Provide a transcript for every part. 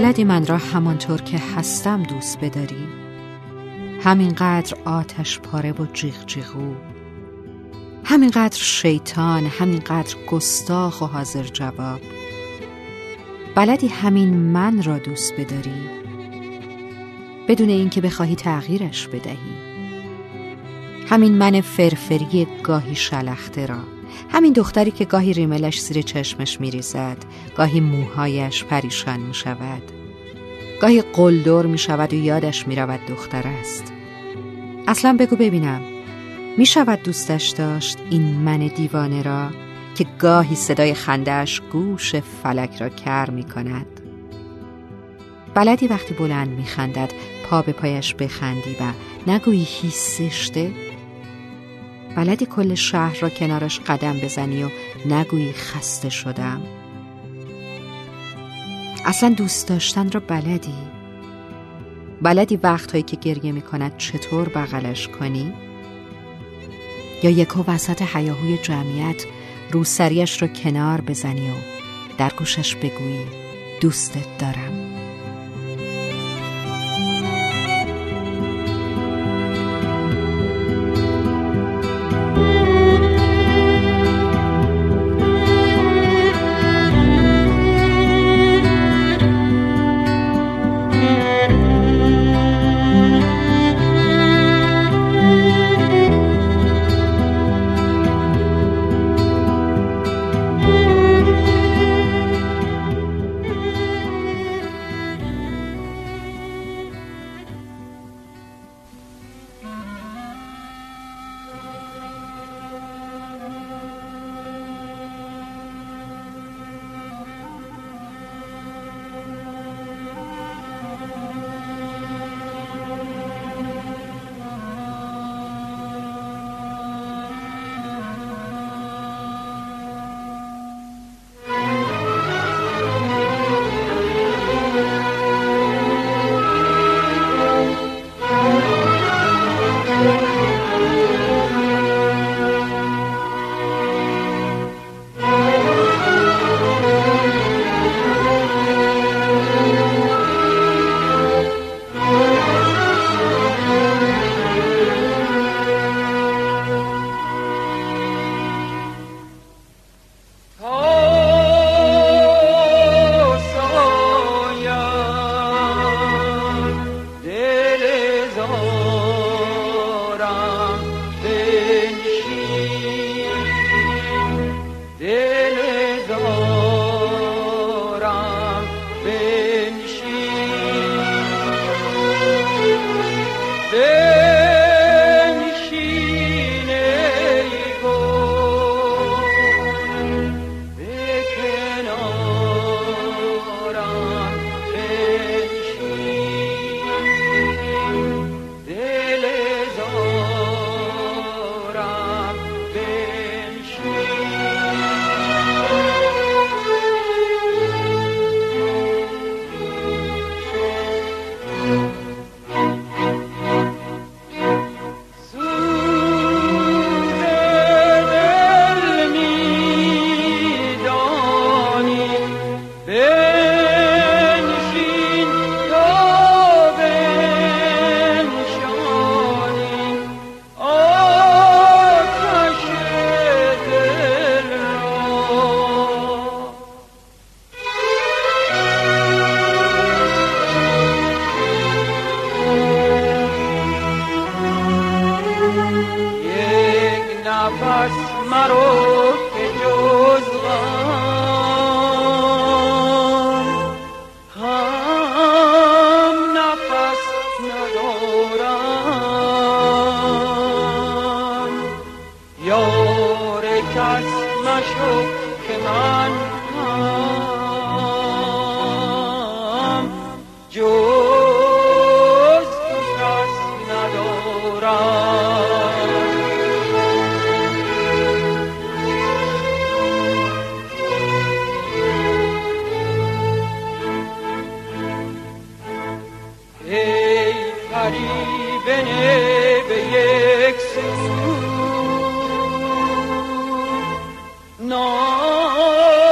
بلدی من را همانطور که هستم دوست بداری. همینقدر آتش پاره و جیغ جیغو همینقدر شیطان همینقدر گستاخ و حاضر جواب. بلدی همین من را دوست بداری. بدون اینکه بخواهی تغییرش بدهی. همین من فرفری گاهی شلخته را. همین دختری که گاهی ریملش زیر چشمش میریزد گاهی موهایش پریشان می شود گاهی قلدر می شود و یادش می رود دختر است. اصلا بگو ببینم. می شود دوستش داشت این من دیوانه را که گاهی صدای خندهش گوش فلک را کر می کند بلدی وقتی بلند می خندد پا به پایش بخندی و نگویی هیسشته بلدی کل شهر را کنارش قدم بزنی و نگویی خسته شدم. اصلا دوست داشتن را بلدی؟ بلدی وقتهایی که گریه می کند چطور بغلش کنی؟ یا یکو وسط حیاهوی جمعیت روسریش را کنار بزنی و در گوشش بگویی دوستت دارم. مشو که ناز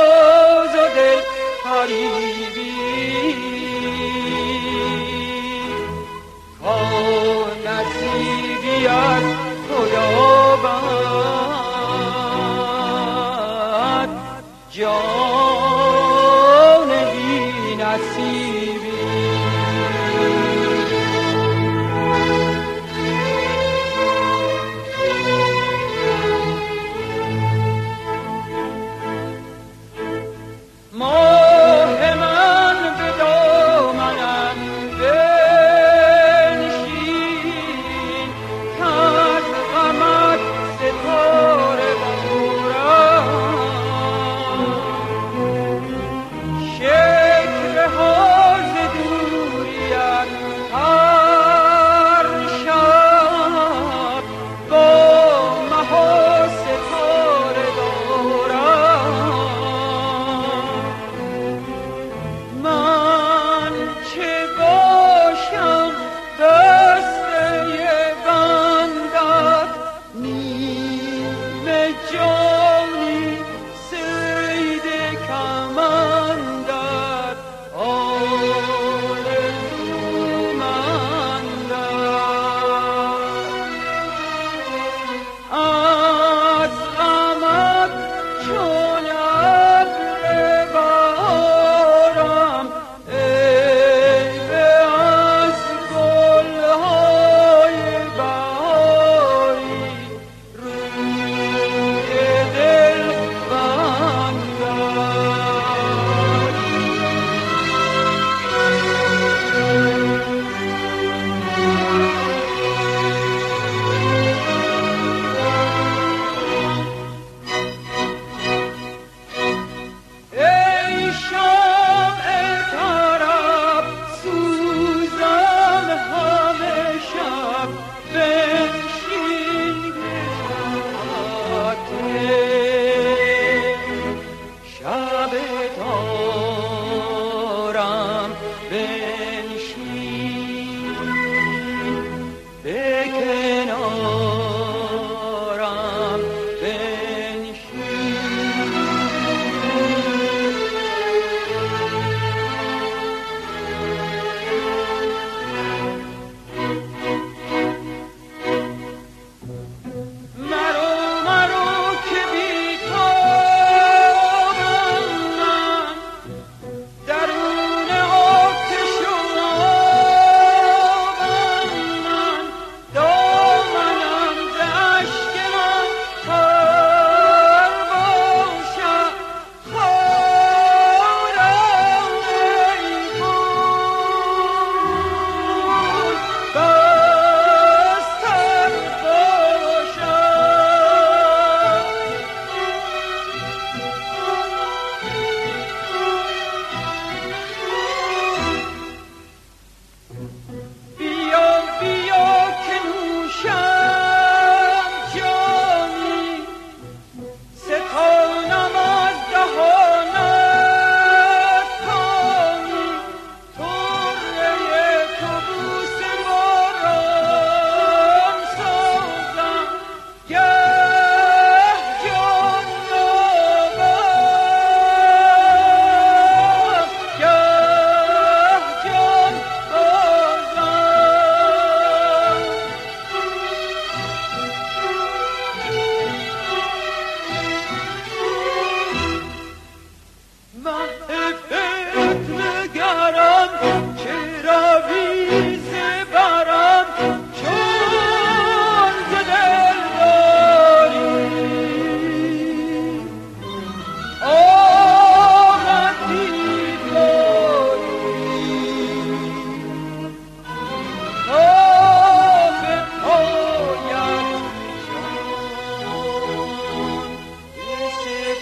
و دل فریبی کار نصیبی از خدا بد جان بی نصیب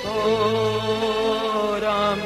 O Ram,